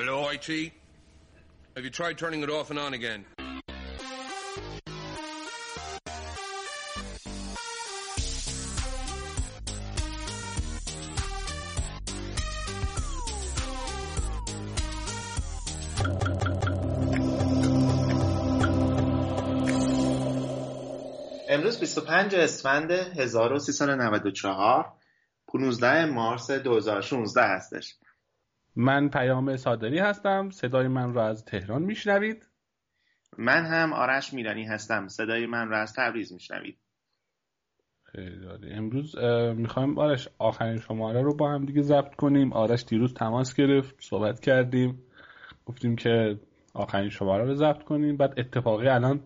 Hello, IT? Have you tried turning it off and on again? امروز 25 اسفند 1394 15 مارس 2016 هستش من پیام صادری هستم. صدای من را از تهران میشنوید. من هم آرش میرانی هستم. صدای من را از تبریز میشنوید. خیلی امروز می‌خوایم آرش آخرین شماره رو با هم دیگه ضبط کنیم. آرش دیروز تماس گرفت صحبت کردیم. گفتیم که آخرین شماره رو ضبط کنیم. بعد اتفاقی الان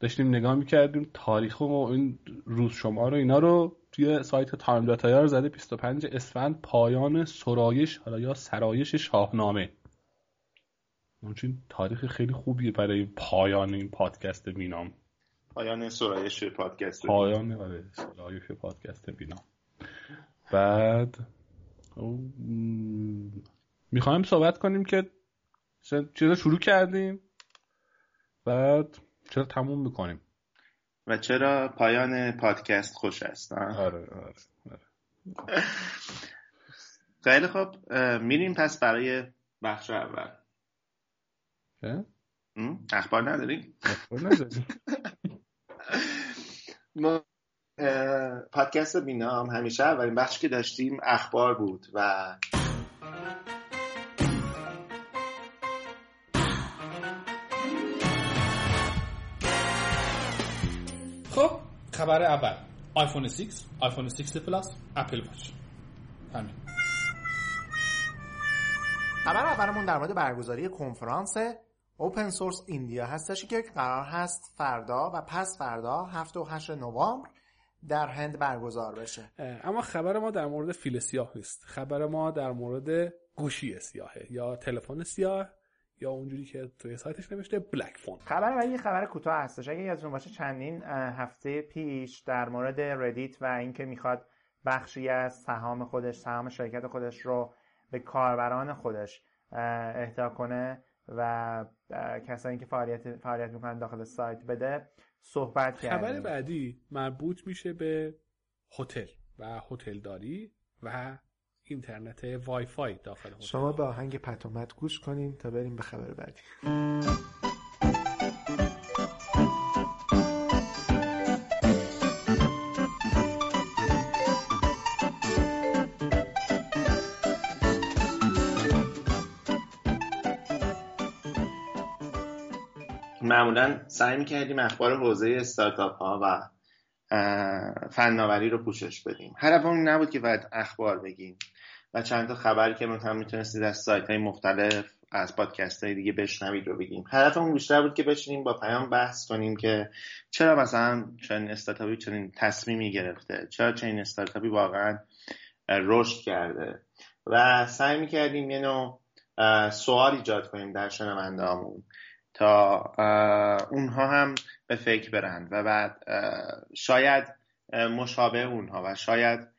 داشتیم نگاه می‌کردیم. تاریخ و این روز شما رو اینا رو توی سایت time dot ir زده 25 اسفند پایان سرایش حالا یا سرایش شاهنامه. همچین تاریخ خیلی خوبیه برای پایان این پادکست بینام. پایان سرایش پادکست پایان آره سرایش پادکست بینام. بعد می‌خوایم صحبت کنیم که چرا شروع کردیم. بعد چرا تموم می‌کنیم؟ و چرا پایان پادکست خوش است آره آره, آره. خیلی خب میریم پس برای بخش اول. اخبار نداریم اخبار نداریم ما پادکست بینام همیشه اولین بخشی که داشتیم اخبار بود و خبر اول. آیفون 6 آیفون 6 Plus Apple Watch. همین. خبر اولمون در مورد برگزاری کنفرانس Open Source India هستش که قرار هست فردا و پس فردا 7 و 8 نوامبر در هند برگزار بشه. اما خبر ما در مورد فیل سیاه نیست. خبر ما در مورد گوشی سیاهه یا تلفن سیاه یا اونجوری که توی سایتش نوشته Blackphone خبر ولی یه خبر کوتاه هستش اگه یادتون باشه چندین هفته پیش در مورد Reddit و اینکه می‌خواد بخشی از سهام خودش سهام شرکت خودش رو به کاربران خودش اهدا کنه و کسایی که فعالیت فعالیت می‌کنن داخل سایت بده صحبت کرد خبر بعدی مربوط میشه به هتل و هتلداری و اینترنت وای فای داخل هتل. شما به آهنگ پتومت گوش کنین تا بریم به خبر بعدی. معمولا سعی می‌کردیم اخبار حوزه استارتاپ ها و فناوری رو پوشش بدیم. هدفمون نبود که باید اخبار بگیم. و چند تا خبری که هم می‌تونستید از سایت های مختلف از پادکست های دیگه بشنوید رو بگیم. هدفمون بیشتر بود که بشینیم با پیام بحث کنیم که چرا مثلا چنین استارتاپی چنین تصمیمی گرفته؟ چرا چنین استارتاپی واقعا رشد کرده؟ و سعی می‌کردیم یه نوع سوال ایجاد کنیم در شنونده تا اونها هم به فکر برند و بعد شاید مشابه اونها و شاید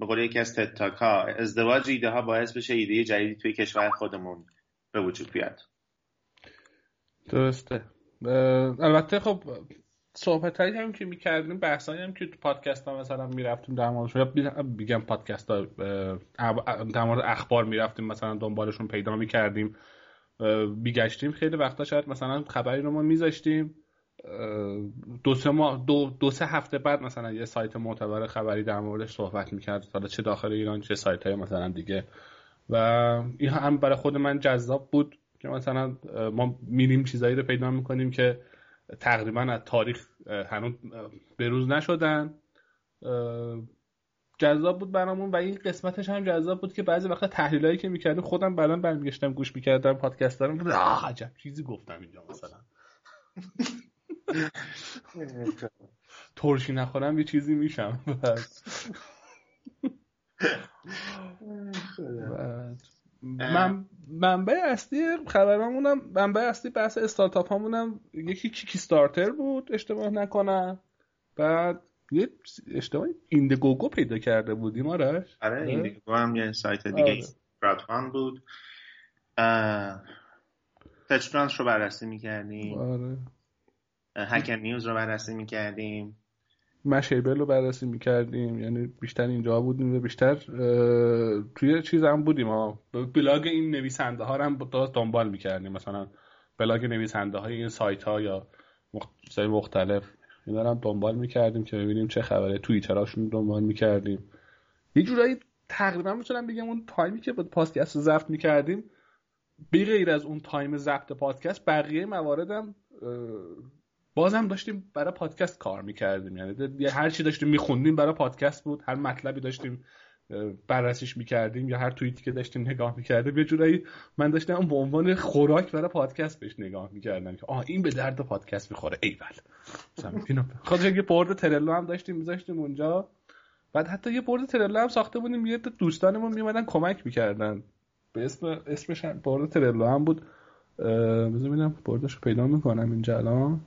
به قول یکی از تتاک ها ازدواج ایده ها باعث بشه ایده جدیدی توی کشور خودمون به وجود بیاد. درسته. البته خب صحبت هایی هم که می‌کردیم بحث هم که تو پادکست ها مثلا می‌رفتیم در موردش بگم پادکست ها در مورد اخبار می‌رفتیم مثلا دنبالشون پیدا می‌کردیم بیگشتیم خیلی وقتا شاید مثلا خبری رو ما میذاشتیم. دو سه, دو, دو سه هفته بعد مثلا یه سایت معتبر خبری در موردش صحبت می‌کرد. حالا چه داخل ایران چه سایت های مثلا دیگه. و این هم برای خود من جذاب بود که مثلا ما میریم چیزایی رو پیدا می‌کنیم که تقریبا از تاریخ هنوز بروز نشدن. جذاب بود برامون و این قسمتش هم جذاب بود که بعضی وقتا تحلیلایی که می‌کردیم خودم بعدا برمیگشتم گوش می‌کردم پادکست دارم عجب چیزی گفتم اینجا مثلا. ترشی نخورم یه چیزی میشم. من منبع اصلی خبرامونم منبع اصلی بحث استارتاپ همونم یکی کیکی ستارتر بود اشتباه نکنم. بعد یه اشتباه ایندگوگو پیدا کرده بودیم آرش؟ آره ایندگوگو هم یه سایت دیگه آره. بود. تچ رو بررسی می‌کردیم. آره. هکر نیوز رو بررسی می‌کردیم. مشیبل رو بررسی می‌کردیم. یعنی بیشتر اینجا بودیم و بیشتر توی چیز هم بودیم. ها بلاگ این نویسنده ها هم دنبال می‌کردیم. مثلا بلاگ نویسنده های این سایت ها یا مخ... مختلف اینا هم دنبال می‌کردیم که ببینیم چه خبره. توییتراشون دنبال می‌کردیم. یه جورایی تقریبا می‌تونم بگم اون time ی که پادکست رو ضبط می‌کردیم بی غیر از اون time ضبط پادکست بقیه مواردم بازم داشتیم برای پادکست کار می‌کردیم. یعنی هر چی داشتیم میخوندیم برای پادکست بود. هر مطلبی داشتیم بررسیش می‌کردیم یا هر توییتی که داشتیم نگاه می‌کردیم یه جورایی من داشتم به عنوان خوراک برای پادکست بهش نگاه می‌کردم که آه این به درد پادکست می‌خوره. ایول. خب یه board Trello هم داشتیم میذاشتیم اونجا. بعد حتی یه board Trello هم ساخته بودیم. یه دوستانمون میومدن کمک می‌کردن. به اسم اسمش board Trello هم بود. بذار ببینم board ش پیدا می‌کنم اینجا الان.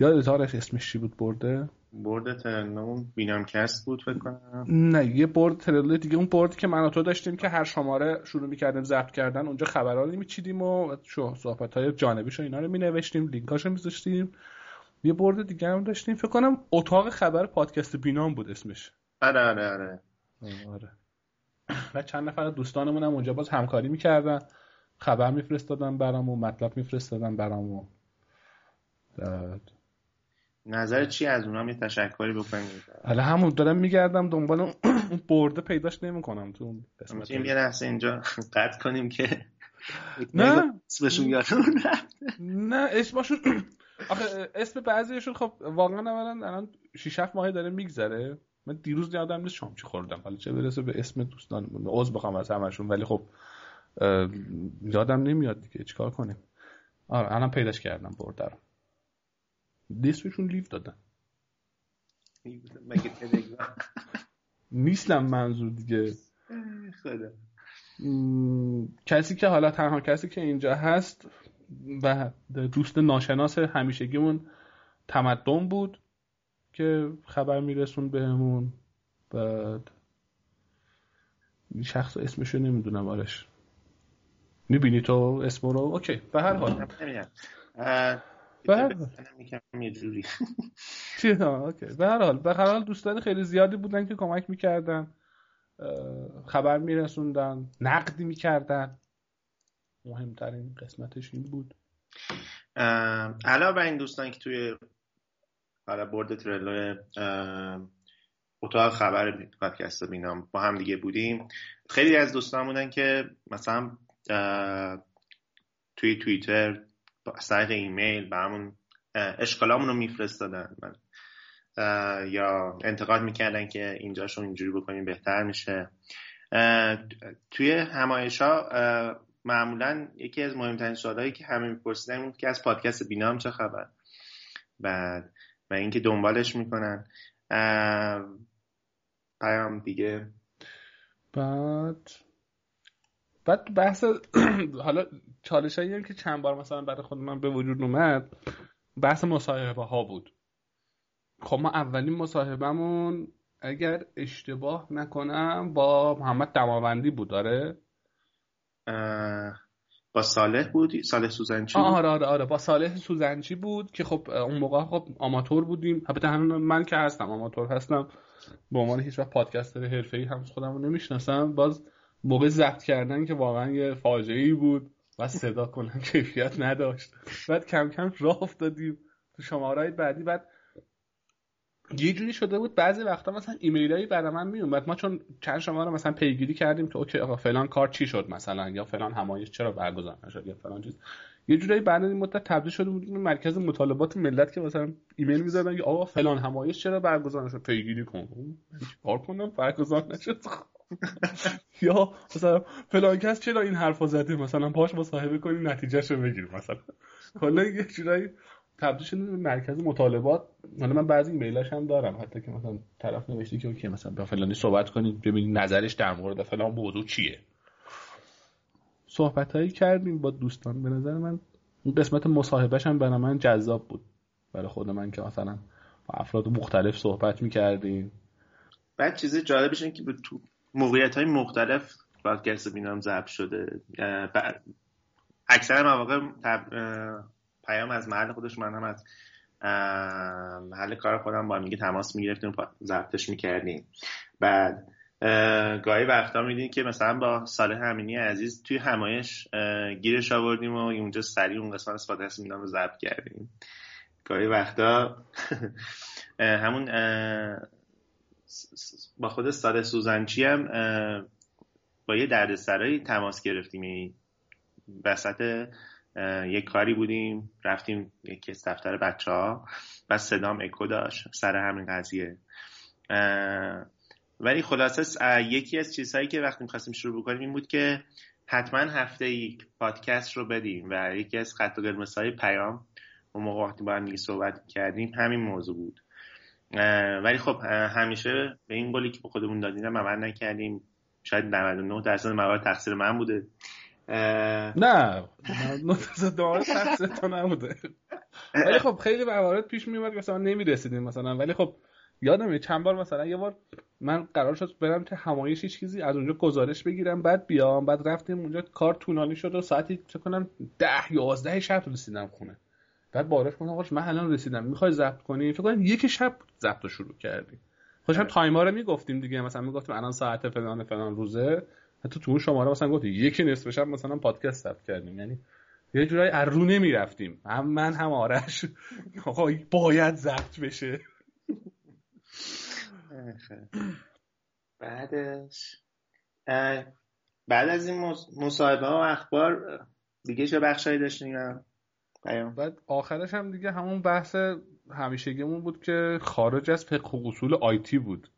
یاد تارش اسمش چی بود board ه؟ board Trello بینام کست بود فکر کنم. نه یه برد ترلو دیگه. اون برد که من و تو داشتیم که هر شماره شروع می‌کردیم ضبط کردن اونجا خبرها رو میچیدیم و صحبت های جانبیش و اینا رو مینوشتیم لینکاش رو میذاشتیم. یه برد دیگه هم داشتیم. فکر کنم اتاق خبر پادکست بینام بود اسمش. آره آره آره. آره. و چند نفر دوستانمون هم اونجا باز همکاری می‌کردن. خبر میفرستادن برامو مطلب میفرستادن برامو نظر چی از اونها یه تشکری بکنیم؟ حالا همون دارم میگردم دنبال اون برده پیداش نمی‌کنم تو اون قسمت یه لحظه اینجا قطع کنیم که نه. اسمشون یادمون نه اسمشون آخه اسم بعضیشون خب واقعا اولا الان 6 7 ماه داره میگذره. من دیروز یادم نیست شام چی خوردم. حالا چه برسه به اسم دوستان عذر بخوام از همشون ولی خب یادم نمیاد دیگه. چیکار کنیم؟ آره الان پیداش کردم برده رو. نصفشون لیف دادن. مگه تلگرام؟ نیستم منظور دیگه. خدا. کسی که حالا تنها کسی که اینجا هست و دوست ناشناس همیشگیمون تمدن بود که خبر میرسون بهمون. بعد شخص اسمشو نمی‌دونم آرش. می‌بینی تو اسم رو؟ اوکی. به هر حال. یه جوری. اوکی. به هر حال به هر حال دوستان خیلی زیادی بودن که کمک می‌کردن خبر میرسوندن نقدی می‌کردن. مهمترین قسمتش این بود. علاوه این دوستان که توی حالا برد ترلو اتاق خبر پادکست بینام با هم دیگه بودیم. خیلی از دوستان بودن که مثلا توی توییتر از طریق ایمیل همون اشکالامون رو میفرستادن. یا انتقاد می‌کردن که اینجاشون اینجوری بکنیم بهتر میشه. توی همایش ها معمولا یکی از مهمترین سوالایی که همه میپرسیدن بود که از پادکست بینام چه خبر؟ بعد و اینکه دنبالش می‌کنن. پیام دیگه. بعد بعد بحث حالا چالش هایی که چند بار مثلا برای خود من به وجود اومد بحث مصاحبه ها بود. خب ما اولین مصاحبهمون اگر اشتباه نکنم با محمد دماوندی بود داره با صالح بود؟ صالح سوزنچی آره آره آره با صالح سوزنچی بود که خب اون موقع خب آماتور بودیم. البته همین من که هستم آماتور هستم. به عنوان هیچ وقت podcaster حرفه‌ای هم خودم رو نمی‌شناسم. باز موقع ضبط کردن که واقعا یه فاجعه ای بود. و صدا کنم کیفیت نداشت. بعد کم کم راه افتادیم. تو شماره بعدی بعد یه جوری شده بود بعضی وقتا مثلا ایمیلایی برای من میومد ما چون چند شماره مثلا پیگیری کردیم که okay آقا فلان کار چی شد مثلا؟ یا فلان همایش چرا برگزار نشد؟ یا فلان چیز. یه جورایی بعد این مدت تبدیل شده بود مرکز مطالبات ملت که مثلا ایمیل می‌زدن که آقا فلان همایش چرا برگزار نشد؟ پیگیری کن. کار کنم؟ برگزار نشد. یا مثلا فلان کس چرا این حرفا زده؟ مثلا پاش مصاحبه کنیم نتیجهشو بگیریم مثلا. کلا یه جورایی تبدیل شده به مرکز مطالبات. حالا من بعضی ایمیلاش هم دارم. حتی که مثلا طرف نوشته که اوکی مثلا با فلانی صحبت کنید ببینید نظرش در مورد فلان موضوع چیه. صحبت هایی کردیم با دوستان. به نظر من اون قسمت مصاحبهش هم برای من جذاب بود. برای خود من که مثلا با افراد مختلف صحبت می‌کردیم. بعد چیز جالبش این که تو موقعیت های مختلف پادکست بینام ضبط شده. اکثر مواقع پیام از محل خودش من هم از محل کار خودم با میگه تماس می‌گرفتیم ضبطش می‌کردیم. بعد گاهی وقتا میدین که مثلا با صالح امینی عزیز توی همایش گیرش آوردیم و اونجا سریع اون قسمت از پادکست رو ضبط کردیم. گاهی وقتا همون با خود سال سوزنچی هم با یه دردسرایی تماس گرفتیم. یعنی وسط یک کاری بودیم رفتیم یک دفتر بچه ها و صدام اکو داشت سر همین قضیه. ولی خلاصه یکی از چیزهایی که وقتی می‌خواستیم شروع بکنیم این بود که حتما هفته یک پادکست رو بدیم و یکی از خط و های پیام اون موقع وقتی با هم صحبت کردیم همین موضوع بود. ولی خب همیشه به این قولی که به خودمون دادیم عمل نکردیم. شاید 99 درصد موارد تقصیر من بوده. نه دوباره تقصیر تو نبوده. ولی خب خیلی موارد پیش میومد مثلا نمی‌رسیدیم مثلا. ولی خب یادم چند بار مثلا یه بار من قرار شد برم که همایش چیزی از اونجا گزارش بگیرم بعد بیام بعد رفتیم اونجا کار طولانی شد و ساعتی چه کنم ده یازده شب رسیدم خونه. بعد بارش کنم آقاش من الان رسیدم. می‌خوای ضبط کنی؟ فکر کنم یک شب ضبط رو شروع کردیم خوشم آره. تایما رو می‌گفتیم دیگه. مثلا می‌گفتیم الان ساعت فلان فلان روزه. حتی تو اون شماره مثلا گفتی یکی نصف شب مثلا پادکست ضبط کردیم. یعنی یه جورایی از رو نمی‌رفتیم. هم من هم آرش. آقا باید ضبط بشه. بعدش بعد از این مصاحبه و اخبار دیگه چه بخشایی داشتیم؟ بعد آخرش هم دیگه همون بحث همیشگیمون بود که خارج از و اصول آیتی بود.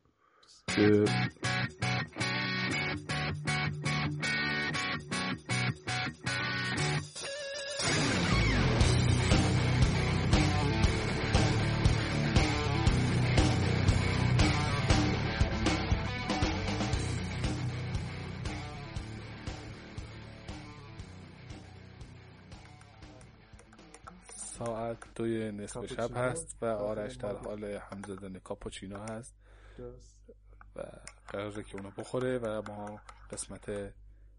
دوی نصف شب هست و آرش در حال همزدن کاپوچینو هست. و قراره که اونو بخوره و ما قسمت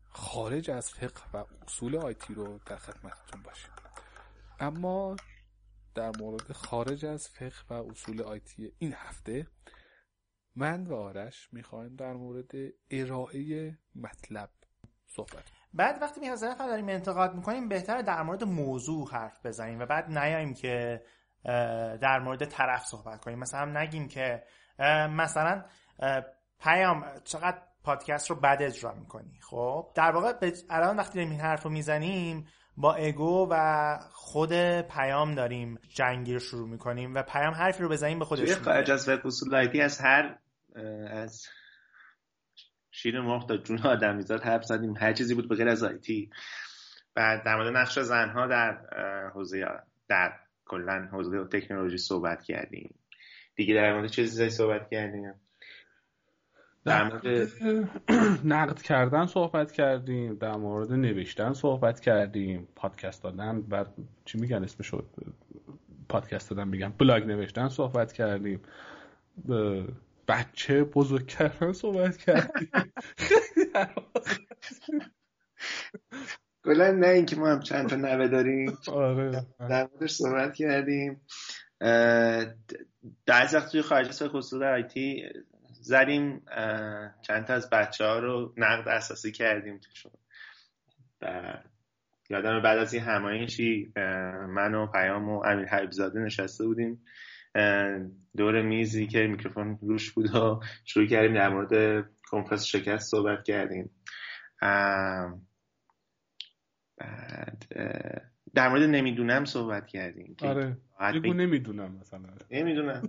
خارج از فقه و اصول آیتی رو در خدمتتون باشیم. اما در مورد خارج از فقه و اصول آیتی این هفته من و آرش می‌خوایم در مورد ارائه مطلب صحبت بعد وقتی میاد داریم انتقاد می‌کنیم بهتر در مورد موضوع حرف بزنیم و بعد نیاییم که در مورد طرف صحبت کنیم. مثلا نگیم که مثلا پیام چقدر پادکست رو بد اجرا می‌کنی. خب؟ در واقع الان وقتی داریم این حرف رو می‌زنیم با اگو و خود پیام داریم جنگی رو شروع می‌کنیم و پیام حرفی رو بزنیم به خودش خارج از از هر از شیر مرغ تا جون آدمیزاد حرف زدیم. هر چیزی بود بغیر از آیتی بعد در مورد نقش زنها در حوزه در کلا حوزه تکنولوژی صحبت کردیم. دیگه در مورد چه چیزایی صحبت کردیم؟ در مورد نقد کردن صحبت کردیم در مورد نوشتن صحبت کردیم. پادکست دادن و چی میگن اسمشو؟ پادکست دادن میگن. بلاگ نوشتن صحبت کردیم. بچه بزرگ کردن صحبت کردیم کلا نه اینکه ما هم چند تا نوه داریم. آره. در موردش صحبت کردیم. در وقت توی خارج از خصوص آیتی زدیم چند تا از بچه ها رو نقد اساسی کردیم توشون. یادم بعد از این همایشی من و پیام و امیر حبیبزاده نشسته بودیم. دور میزی که میکروفون روش بود و شروع کردیم در مورد کنفرانس شکست صحبت کردیم. بعد در مورد نمی‌دونم صحبت کردیم آره. بگو نمی‌دونم مثلا. نمی‌دونم.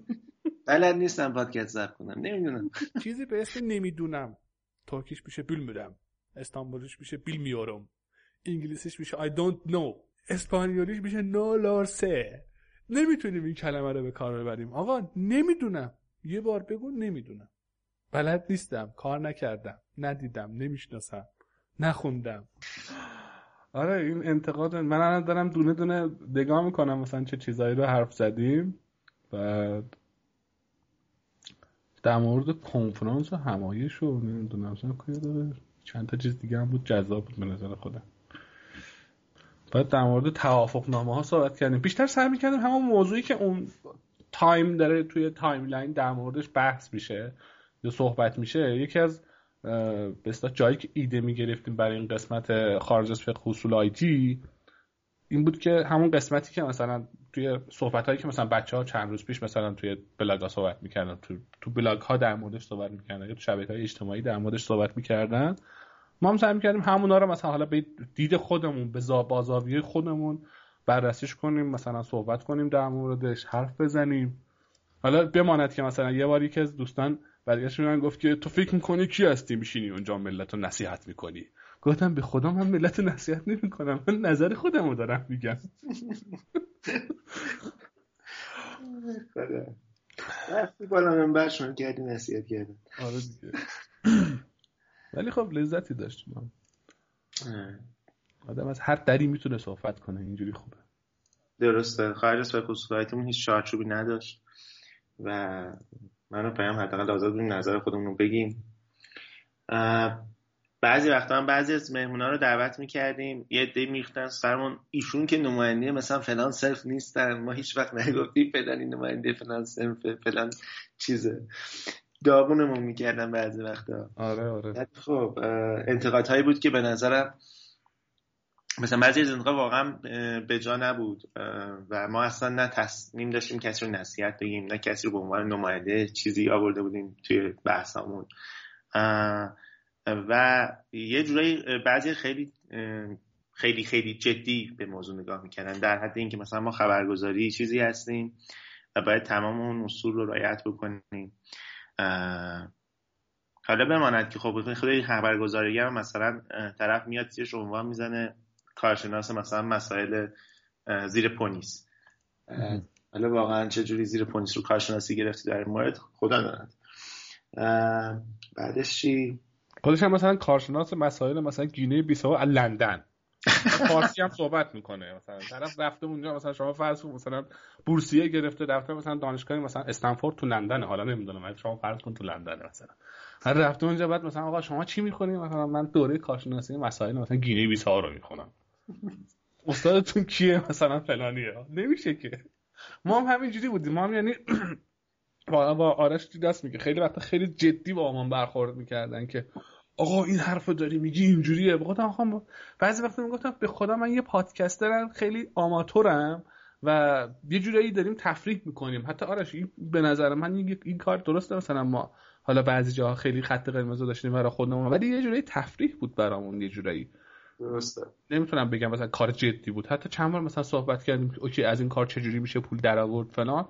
بلد نیستم پادکست ضبط کنم. نمی‌دونم. چیزی به اسم نمی‌دونم. ترکیش میشه میدم استانبولیش میشه میارم. انگلیسیش میشه I don't know. اسپانیولیش میشه نو لارسه نمی‌تونیم این کلمه رو به کار ببریم. آقا نمی‌دونم. یه بار بگو نمی‌دونم. بلد نیستم. کار نکردم. ندیدم. نمی‌شناسم. نخوندم. آره این انتقاد من الان دارم دونه دونه نگاه می‌کنم. مثلا چه چیزایی رو حرف زدیم. بعد در مورد کنفرانس و همایش و نمی‌دونم. مثلا چند تا چیز دیگه هم بود. جذاب بود به نظر خودم. باید در مورد توافق نامه ها صحبت کردیم. بیشتر سعی می‌کردیم همون موضوعی که اون time داره توی timeline در موردش بحث میشه یا صحبت میشه یکی از به جایی که ایده می‌گرفتیم برای این قسمت خارج از اصول IT این بود که همون قسمتی که مثلا توی صحبت هایی که مثلا بچه ها چند روز پیش مثلا توی بلاگ ها صحبت می‌کردن تو, تو بلاگ ها در موردش صحبت می‌کردن یا تو شبکه های اجتماعی در موردش صحبت می‌کردن. ما هم سعی می‌کردیم همونا رو مثلا حالا به دید خودمون به با زاویه خودمون بررسیش کنیم مثلا صحبت کنیم در موردش حرف بزنیم. حالا بماند که مثلا یه باری که از دوستان برگشت من گفت که تو فکر می‌کنی کی هستی؟ میشینی اونجا ملت رو نصیحت می‌کنی. گفتم به خدا من ملت رو نصیحت نمی‌کنم. من نظر خودم رو دارم میگم. رفتی بالا من برشون کردی نصیحت کردن آره دیگه. ولی خب لذتی داشتیم آدم از هر دری می‌تونه صحبت کنه اینجوری خوبه. درسته. خارج از فکر هیچ چارچوبی نداشت و منو پیام حداقل آزاد بودیم نظر خودمون رو بگیم. بعضی وقتا هم بعضی از مهمونا رو دعوت می‌کردیم. یه عده میختن سرمون. ایشون که نماینده مثلا فلان صرف نیستن. ما هیچ وقت نگفتیم فلان نماینده فلان صرف فلان چیزه. داغونمون می‌کردن بعضی وقتا. آره آره. خب انتقادهایی بود که به نظرم مثلا بعضی از انتقاد واقعا به جا نبود. و ما اصلا نه تصمیم داشتیم کسی رو نصیحت بگیم نه کسی رو به عنوان نماینده چیزی آورده بودیم توی بحثامون. و یه جورایی بعضی خیلی خیلی خیلی جدی به موضوع نگاه می‌کردن در حد اینکه مثلا ما خبرگزاری چیزی هستیم و باید تمام اون اصول رو رعایت بکنیم. حالا بماند که خب خیلی خبرگزاری هم مثلا طرف میاد زیرش عنوان می‌زنه کارشناس مثلا مسائل زیر پونیس حالا واقعا چه جوری زیر پونیس رو کارشناسی گرفتی در این مورد؟ خدا داند بعدش چی؟ خودش هم مثلا کارشناس مسائل مثلا گینه بیساو لندن. فارسی هم صحبت می‌کنه. مثلا طرف رفته اونجا مثلا شما فرض کن مثلا بورسیه گرفته رفته مثلا دانشگاهی مثلا استنفورد تو لندن حالا نمی‌دونم شما فرض کن تو لندن مثلا. هر رفته اونجا بعد مثلا آقا شما چی می‌خونی؟ مثلا من دوره کارشناسی مسائل مثلا گینه بیساو رو می‌خونم. استادتون کیه مثلا فلانیه؟ نمیشه که. ما هم همینجوری بودیم. ما هم یعنی با آرش دست میگه؟ خیلی وقتا خیلی جدی با ما برخورد می‌کردن که آقا این حرف داری میگی اینجوریه. بخاطر آقا بعضی وقتا می‌گفتم به خدا من یه پادکسترم خیلی آماتورم و یه جورایی داریم تفریح می‌کنیم. حتی آرش این به نظر من این, کار درسته. مثلا ما حالا بعضی جاها خیلی خط قرمز داشتیم برای خودمون ولی یه جورایی تفریح بود برامون یه جورایی. درسته. نمی‌تونم بگم مثلا کار جدی بود. حتی چند بار مثلا صحبت کردیم که اوکی از این کار چجوری میشه پول در آورد فلان.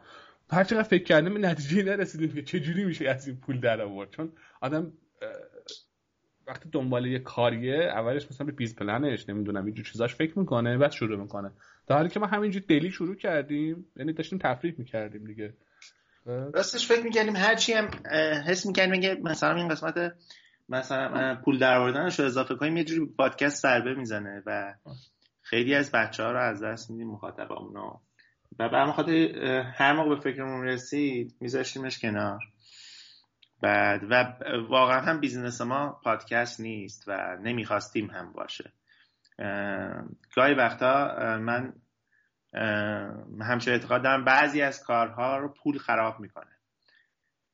هر چقدر فکر کردیم به نتیجه نرسیدیم که چجوری میشه از این پول در آورد چون آدم وقتی دنبال یه کاریه اولش مثلا به بیز پلنش نمی‌دونم اینجور چیزاش فکر می‌کنه بعد شروع می‌کنه. در حالی که ما همینجور دلی شروع کردیم یعنی داشتیم تفریح می‌کردیم دیگه. راستش فکر می‌کردیم هرچی هم حس می‌کردیم مثلا این قسمت مثلا پول در آوردنش رو اضافه کنیم یه جوری پادکست ضربه می‌زنه و خیلی از بچه ها رو از دست میدیم مخاطبامون و به خاطر هر موقع به فکرمون رسید میذاشتیمش کنار. بعد و واقعا هم بیزینس ما پادکست نیست و نمی‌خواستیم هم باشه. گاهی وقتا من همچنین اعتقاد دارم بعضی از کارها رو پول خراب می‌کنه.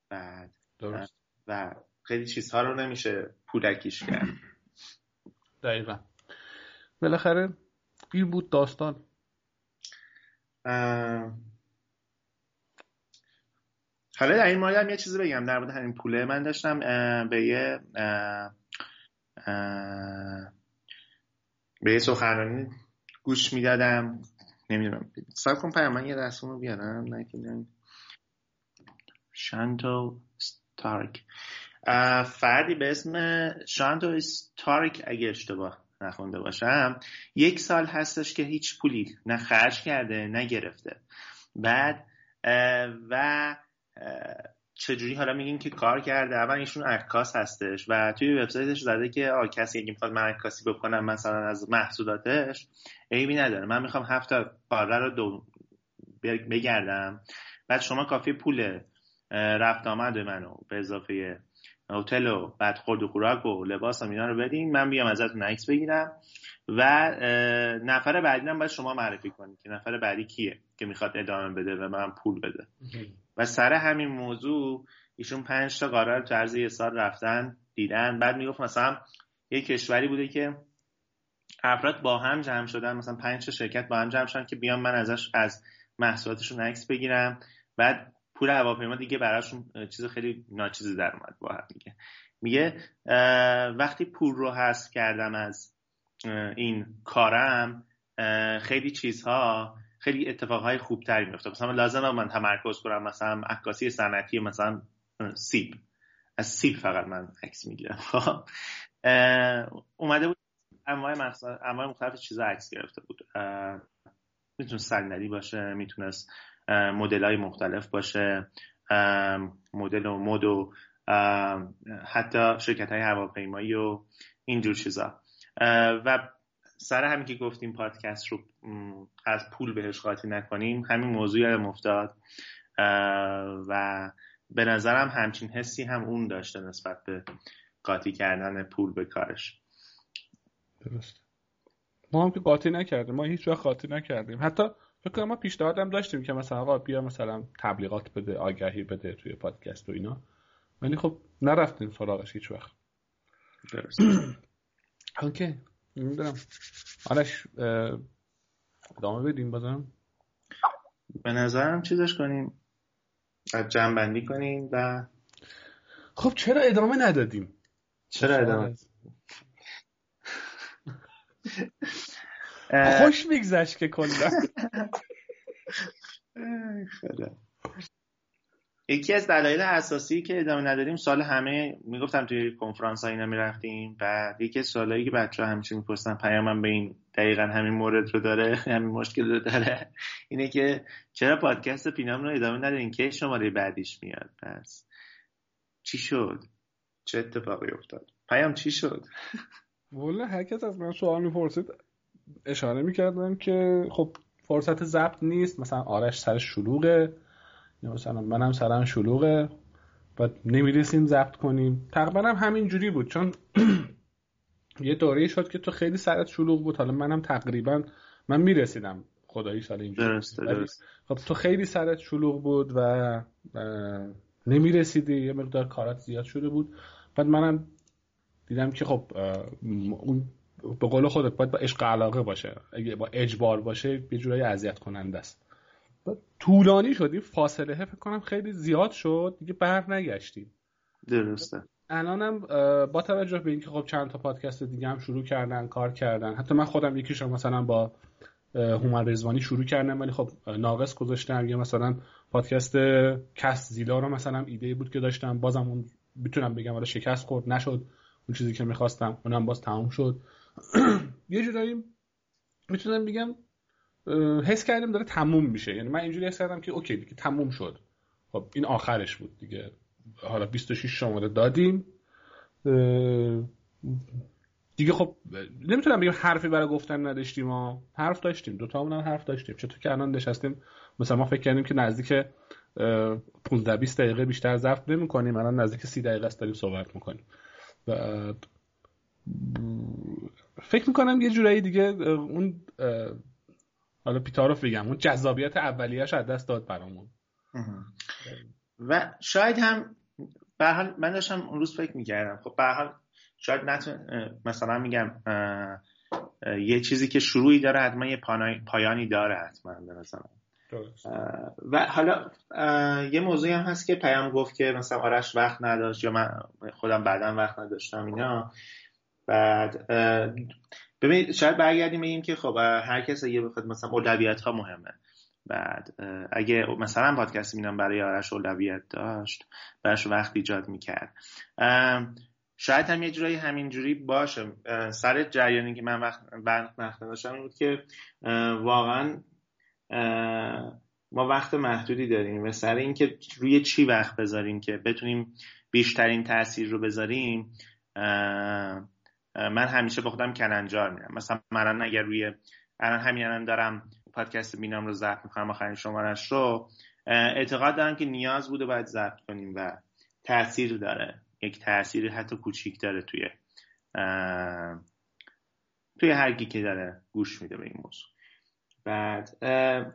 بعد درست. و خیلی چیزها رو نمیشه پولکیش کرد. دقیقا. بالاخره این بود داستان. حالا در این مورد هم یه چیزی بگم. در مورد همین پوله من داشتم به یه به یه سخنرانی گوش می‌دادم. نمی‌دونم. سب کن پیام من یه رسوم رو بیارم. نکنم شانتو ستارک. فردی به اسم شانتو ستارک اگه اشتباه نخونده باشم یک سال هستش که هیچ پولی نه خرج کرده نه گرفته. بعد و چجوری حالا میگین که کار کرده اول ایشون عکاس هستش و توی وبسایتش زده که آ کسی اگه می‌خواد من عکاسی بکنم مثلا از محصولاتش عیبی نداره. من می‌خوام هفت قاره رو دو بگردم. بعد شما کافی پول رفت آمد منو به اضافه هتل و بعد خورد و خوراک و لباس هم اینا رو بدین. من بیام ازتون عکس بگیرم. و نفر بعدی هم باید شما معرفی کنید که نفر بعدی کیه که می‌خواد ادامه بده و من پول بده. و سر همین موضوع ایشون پنج تا قرار تو عرض یه سال رفتن دیدن. بعد می‌گفت مثلا یه کشوری بوده که افراد با هم جمع شدن مثلا پنج تا شرکت با هم جمع شدن که بیام من ازش از محصولاتشون عکس بگیرم. بعد پول هواپیما دیگه براشون چیز خیلی ناچیزی در اومد با هم میگه میگه وقتی پول رو حذف کردم از این کارم خیلی چیزها خیلی اتفاقهای خوبتری میفته مثلا لازم من تمرکز کنم مثلا عکاسی صنعتی مثلا سیب. از سیب فقط من عکس می‌گیرم. خب؟ اومده بود انواع انواع مختلف چیزا عکس گرفته بود. می‌تونه صندلی باشه می‌تونست مدل های مختلف باشه. مدل و مد و حتی شرکت های هواپیمایی و اینجور چیزا. و سر همین که گفتیم پادکست رو از پول بهش قاطی نکنیم همین موضوع یادم افتاد. و به نظرم همچین حسی هم اون داشته نسبت به قاطی کردن پول به کارش. درست. ما هم که قاطی نکردیم. ما هیچ وقت قاطی نکردیم. حتی فکر کنم ما پیشنهادم داشتیم که مثلا آقا بیا مثلا تبلیغات بده آگهی بده توی پادکست و اینا. ولی خب نرفتیم سراغش هیچ وقت. درست. اوکی. نمی‌دونم. آرش ادامه بدیم بازم. به نظرم چیزش کنیم. از جنبندی کنیم و خب چرا ادامه ندادیم؟ چرا ادامه؟ خوش میگذشت که کلا. یکی از دلایل اساسی که ادامه نداریم سال همه می‌گفتم توی کنفرانس ها اینا می‌رفتیم. و یکی از سوالایی که بچه ها همیشه می‌پرسن پیامم به این دقیقا همین مورد رو داره همین مشکل رو داره اینه که چرا پادکست پینام رو ادامه ندارین که شماره بعدیش میاد؟ پس چی شد؟ چه اتفاقی افتاد؟ پیام چی شد؟ والا هر کس از من سوال می‌پرسید اشاره می‌کردم که خب فرصت ضبط نیست مثلا آرش سر شلوغه. یا مثلا منم سرم شلوغه. و نمی‌رسیم ضبط کنیم. تقریبا هم همین جوری بود. چون یه دوره شد که تو خیلی سرت شلوغ بود. حالا منم تقریبا من می‌رسیدم خدایی سال اینجوری. خب تو خیلی سرت شلوغ بود و نمی‌رسیدی. یه مقدار کارات زیاد شده بود. بعد منم دیدم که خب اون به قول خودت باید با عشق علاقه باشه. اگه با اجبار باشه یه جورایی اذیت کننده است. طولانی شدیم فاصله فکر کنم خیلی زیاد شد. دیگه بر نگشتیم. درسته. الانم با توجه به اینکه خب چند تا پادکست دیگه هم شروع کردن کار کردن حتی من خودم یکیش مثلا با هومن رزوانی شروع کردم ولی خب ناقص گذاشتم. یا مثلا پادکست کس زیلا رو مثلا ایده بود که داشتم. بازم اون می‌تونم بگم حالا شکست خورد نشد. اون چیزی که می‌خواستم اونم باز تموم شد. یه جورایی می‌تونم بگم حس کردیم داره تموم میشه. یعنی من اینجوری حس کردم که اوکی دیگه تموم شد. خب این آخرش بود دیگه. حالا 26 شماره دادیم. دیگه خب نمی‌تونم بگم حرفی برای گفتن نداشتیم ما حرف داشتیم. دو تا هم حرف داشتیم. چطور که الان نشستیم مثلا ما فکر کردیم که نزدیک 15 20 دقیقه بیشتر ضبط نمی‌کنیم. الان نزدیک 30 دقیقه است داریم صحبت می‌کنیم. بعد فکر می‌کنم یه جورایی دیگه اون حالا پیتاروف بگم اون جذابیت اولیه‌اش از دست داد برامون. و شاید هم به حال من داشتم اون روز فکر می‌کردم. خب به حال شاید نتون مثلا میگم یه چیزی که شروعی داره حتما یه پایانی داره حتما به و حالا یه موضوعی هم هست که پیام گفت که مثلا آرش وقت نداشت یا من خودم بعدا وقت نداشتم اینا. بعد ببینید شاید برگردیم بگیم که خب هر کس یه بخواد مثلا اولویت ها مهمه. بعد اگه مثلا پادکست مینم برای آرش اولویت داشت براش وقت ایجاد می‌کرد. شاید هم یه جورایی همین جوری باشه سر جریانی که من وقت وقت این بود که واقعا ما وقت محدودی داریم و سر اینکه روی چی وقت بذاریم که بتونیم بیشترین تاثیر رو بذاریم من همیشه با خودم کلنجار میرم. مثلا من اگر روی الان همین الان دارم پادکست بینام رو ضبط می‌کنم آخرین شمارش رو اعتقاد دارم که نیاز بوده باید ضبط کنیم و تاثیر داره. یک تاثیر حتی کوچیک داره توی توی هر که داره گوش میده به این موضوع. بعد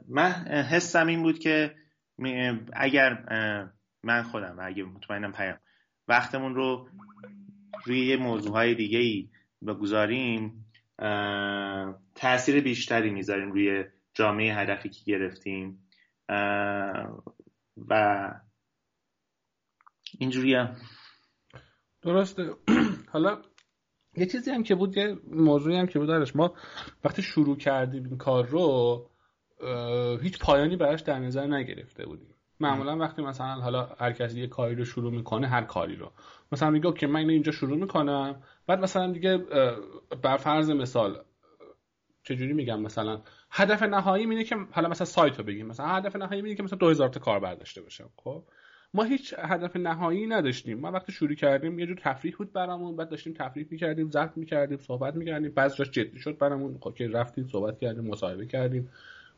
من حسم این بود که اگر من خودم و اگر مطمئنم پیام وقتمون رو روی یه موضوع دیگه ای بگذاریم تاثیر بیشتری می‌ذاریم روی جامعه هدفی که گرفتیم. و اینجوریه درسته. حالا یه چیزی هم که بود یه موضوعی هم که بود ما وقتی شروع کردیم این کار رو هیچ پایانی براش در نظر نگرفته بودیم. معمولا وقتی مثلا حالا هر کسی یه کاری رو شروع می‌کنه هر کاری رو. مثلا میگه که من اینجا شروع می‌کنم بعد مثلا دیگه بر فرض مثال چجوری میگم مثلا هدف نهایی اینه که حالا مثلا سایت رو بگیم. مثلا هدف نهایی اینه که مثلا 2000 تا کاربر داشته باشم. خب؟ ما هیچ هدف نهایی نداشتیم. ما وقتی شروع کردیم یه جور تفریح بود برامون. بعد داشتیم تفریح می‌کردیم ضبط می‌کردیم صحبت می‌کردیم. بعضی جاش جدی شد برامون. خب که رفتیم صحبت کردیم مصاحبه کردیم.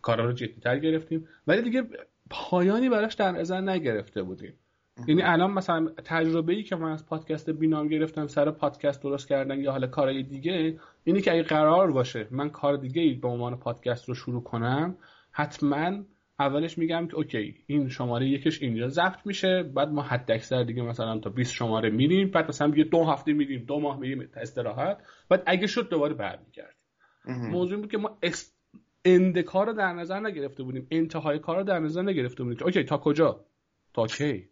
کارا رو تر گرفتیم. ولی دیگه پایانی براش در نظر نگرفته بودیم. یعنی الان مثلا تجربه ای که من از پادکست بینام گرفتم سر پادکست درست کردن یا حالا کارهای دیگه اینی که اگه قرار باشه من کار دیگه ای به عنوان پادکست رو شروع کنم حتما اولش میگم که اوکی این شماره یکش اینجا ضبط میشه بعد ما حد اکثر دیگه مثلا تا 20 شماره میریم بعد مثلا یه دو هفته میریم دو ماه میریم استراحت بعد اگه شد دوباره برمیگردیم. موضوع بود که ما end کار رو در نظر نگرفته بودیم انتهای کار رو در نظر نگرفته بودیم OK تا کجا؟ تا کی؟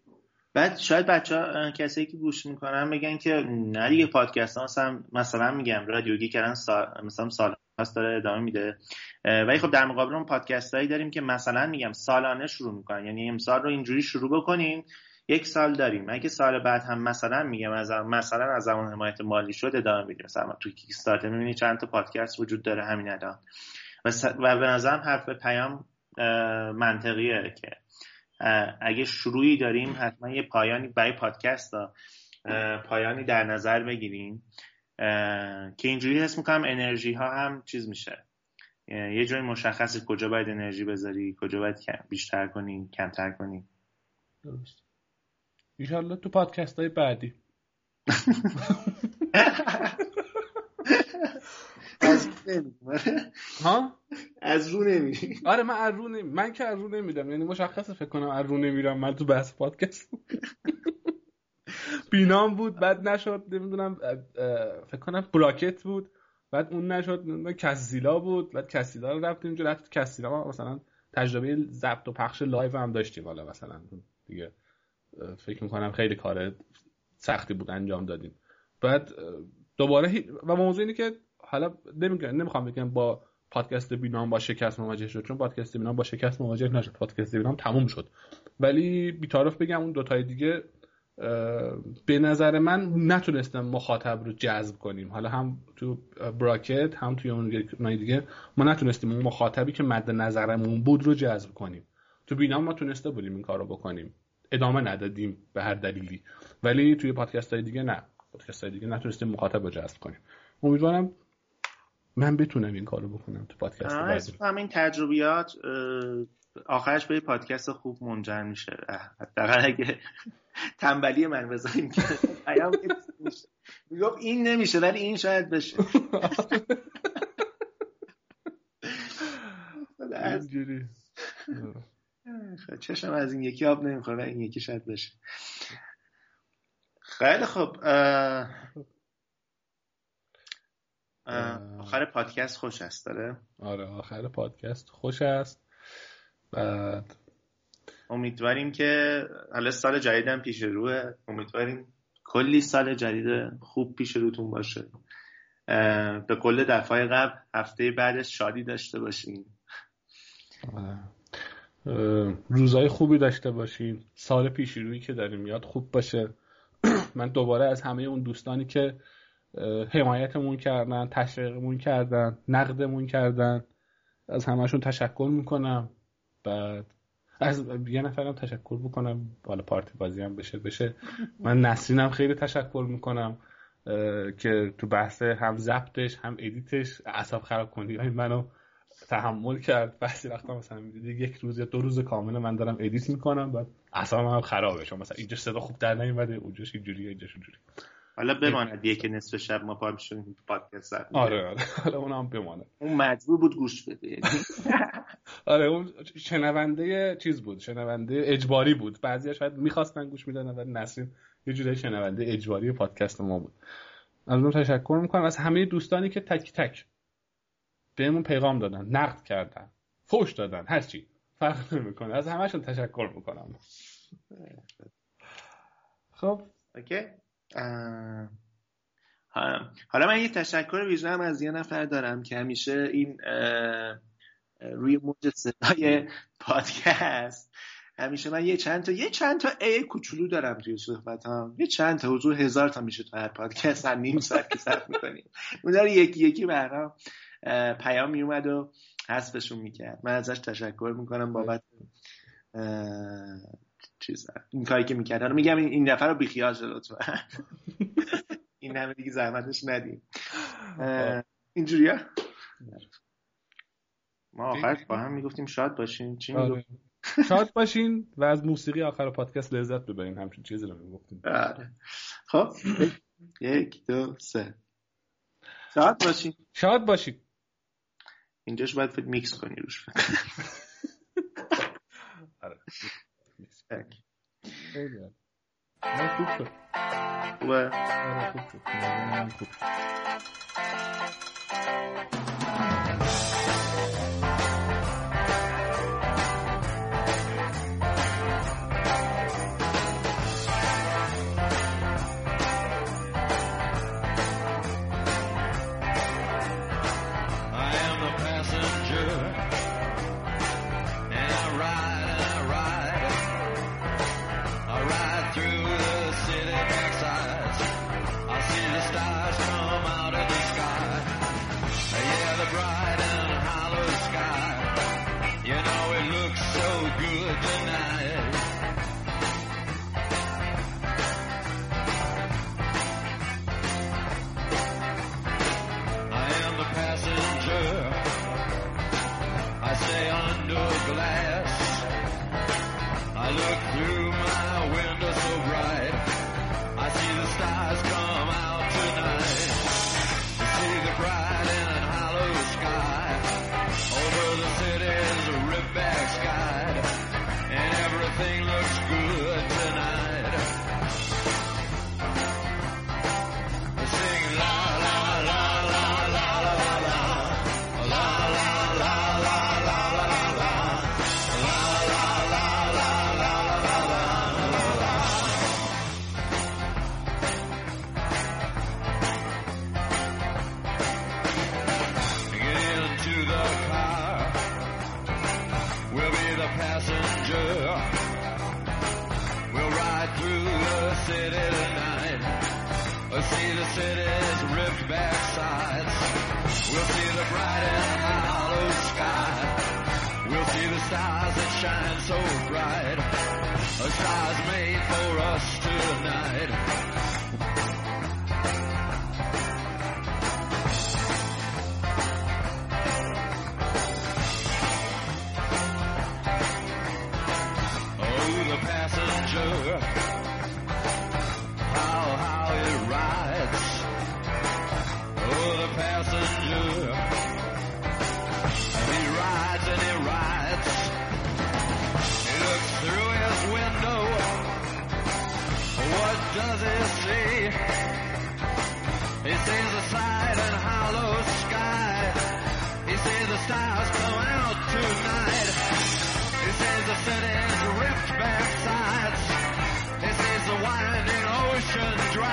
بعد شاید بچه ها کسی که گوش می‌کنن بگن که نه دیگه پادکست ها مثلا, مثلا میگم رادیو گیک الان سال مثلا سال هست داره ادامه میده. ولی خب در مقابل اون پادکست هایی داریم که مثلا میگم سالانه شروع می‌کنن. یعنی امسال رو اینجوری شروع بکنیم یک سال داریم. اگه سال بعد هم مثلا میگم از مثلا از زمان حمایت مالی شد ادامه میدیم مثلا تو Kickstarter می‌بینی چند تا پادکست وجود داره همین الان. و, و به نظرم حرف پیام منطقیه که اگه شروعی داریم حتما یه پایانی برای پادکست ها پایانی در نظر بگیریم. که اینجوری حس می‌کنم انرژی ها هم چیز میشه. یه جای مشخصی کجا باید انرژی بذاری کجا باید بیشتر کنی کمتر کنی. درست. ایشالله تو پادکست های بعدی. ها؟ از رو نمیری. آره من از رو نمی... من که از رو نمیرم یعنی مشخصه فکر کنم از رو نمیرم من تو بحث پادکست. بینام بود بعد نشد نمی‌دونم فکر کنم براکت بود بعد اون نشد کسیلا بود بعد کسیلا رو رفتیم اونجا رفت کسیلا مثلا تجربه ضبط و پخش live هم داشتیم. حالا مثلا دیگه فکر می‌کنم خیلی کار سختی بود انجام دادیم. بعد دوباره و موضوع اینه که حالا نمیگم نمی‌خوام بگم با پادکست بینام با شکست مواجه شد. چون پادکست بینام با شکست مواجه نشد. پادکست بینام تموم شد. ولی بیطرف بگم اون دوتای دیگه به نظر من نتونستم مخاطب رو جذب کنیم. حالا هم تو براکت هم توی اون دیگه ما نتونستیم اون مخاطبی که مد نظرمون بود رو جذب کنیم. تو بینام ما تونسته بودیم این کار رو بکنیم. ادامه ندادیم به هر دلیلی. ولی توی پادکست های دیگه نه. پادکست های دیگه نتونستیم مخاطب رو جذب کنیم. امیدوارم من بتونم این کارو بکنم تو پادکست همین تجربیات آخرش به پادکست خوب منجر میشه. حداقل اگه تنبلی من بذاریم که می‌گفت این نمیشه ولی این شاید بشه. چشم از این یکی آب نمی‌خوره این یکی شاید بشه. خیلی خب آخر پادکست خوش است داره؟ آره آخر پادکست خوش است. بعد امیدواریم که حالا سال جدیدم پیش روه. امیدواریم کلی سال جدید خوب پیش روتون باشه. به کل دفعه قبل هفته بعدش شادی داشته باشین روزای خوبی داشته باشین. سال پیش روی که داریم یاد خوب باشه. من دوباره از همه اون دوستانی که حمایتمون کردن تشویقمون کردن نقدمون کردن. از همهشون تشکر می‌کنم. بعد از یه نفرم تشکر بکنم. حالا پارتی بازی هم بشه بشه. من نسرینم خیلی تشکر می‌کنم که تو بحث هم ضبطش هم ادیتش اعصاب خراب کنی. منو تحمل کرد. بعضی وقتا مثلا می‌دید یک روز یا دو روز کامل من دارم edit می‌کنم بعد اعصاب من خرابه. چون مثلا اینجا صدا خوب در نیومده اونجاش اینجوری اینجاش اینجوری حالا بماند یه که نصف شب ما پا میشون پادکست آره آره. حالا اون هم بماند. اون مجبور بود گوش بده. آره اون شنونده چیز بود شنونده اجباری بود. بعضی شاید می‌خواستن گوش میدن ولی نسرین یه جوری شنونده اجباری پادکست ما بود. از اون تشکر می‌کنم. از همه دوستانی که تک تک بهمون پیغام دادن نقد کردن فوش دادن هر چی. فرق نمی‌کنه. از همشون تشکر می‌کنم. خب. اوکی. حالا من یه تشکر ویژه هم از یه نفر دارم که همیشه این روی موج صدای پادکست همیشه من یه چند تا یه چند تا ای کوچولو دارم توی صحبت هم یه چند تا حضور هزار تا میشه تو هر پادکست. هم نیم ساعت که صرف می‌کنیم. اون داره یکی یکی برام پیام میومد و حذفشون می‌کرد. من ازش تشکر می‌کنم بابت چیز این کاری که می‌کرد حالا میگم این دفعه رو بیخیال شد لطفا. این همه دیگه زحمتش ندیم. اینجوری ما آخر با هم می‌گفتیم شاد باشین. چی آره. شاد باشین و از موسیقی آخر پادکست لذت ببرین. همچین چیزی رو می‌گفتیم. آره. خب. یک دو سه. شاد باشین. شاد باشین. اینجاش باید فکر میکس کنی روش. آره. خوب شد خوبه خوب شد rides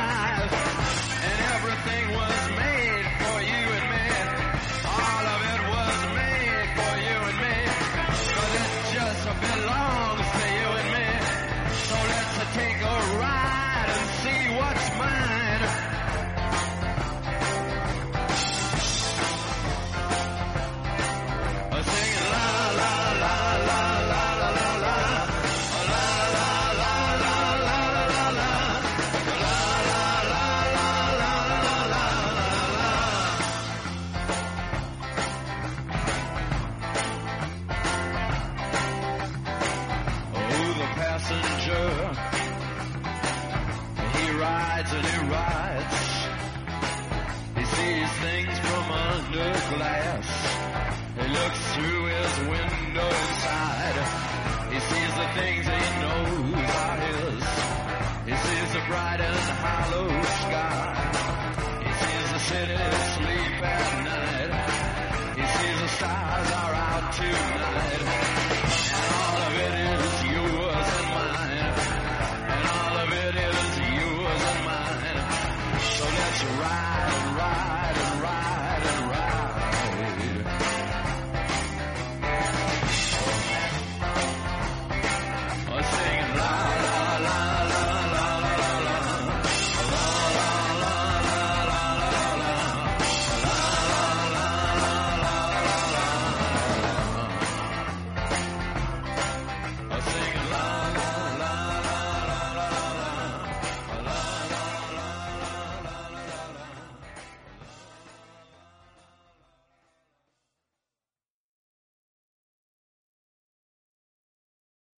night. Things from under glass. He looks through his window inside. He sees the things he knows are his. He sees the bright and hollow sky. He sees the city sleep at night. He sees the stars are out tonight.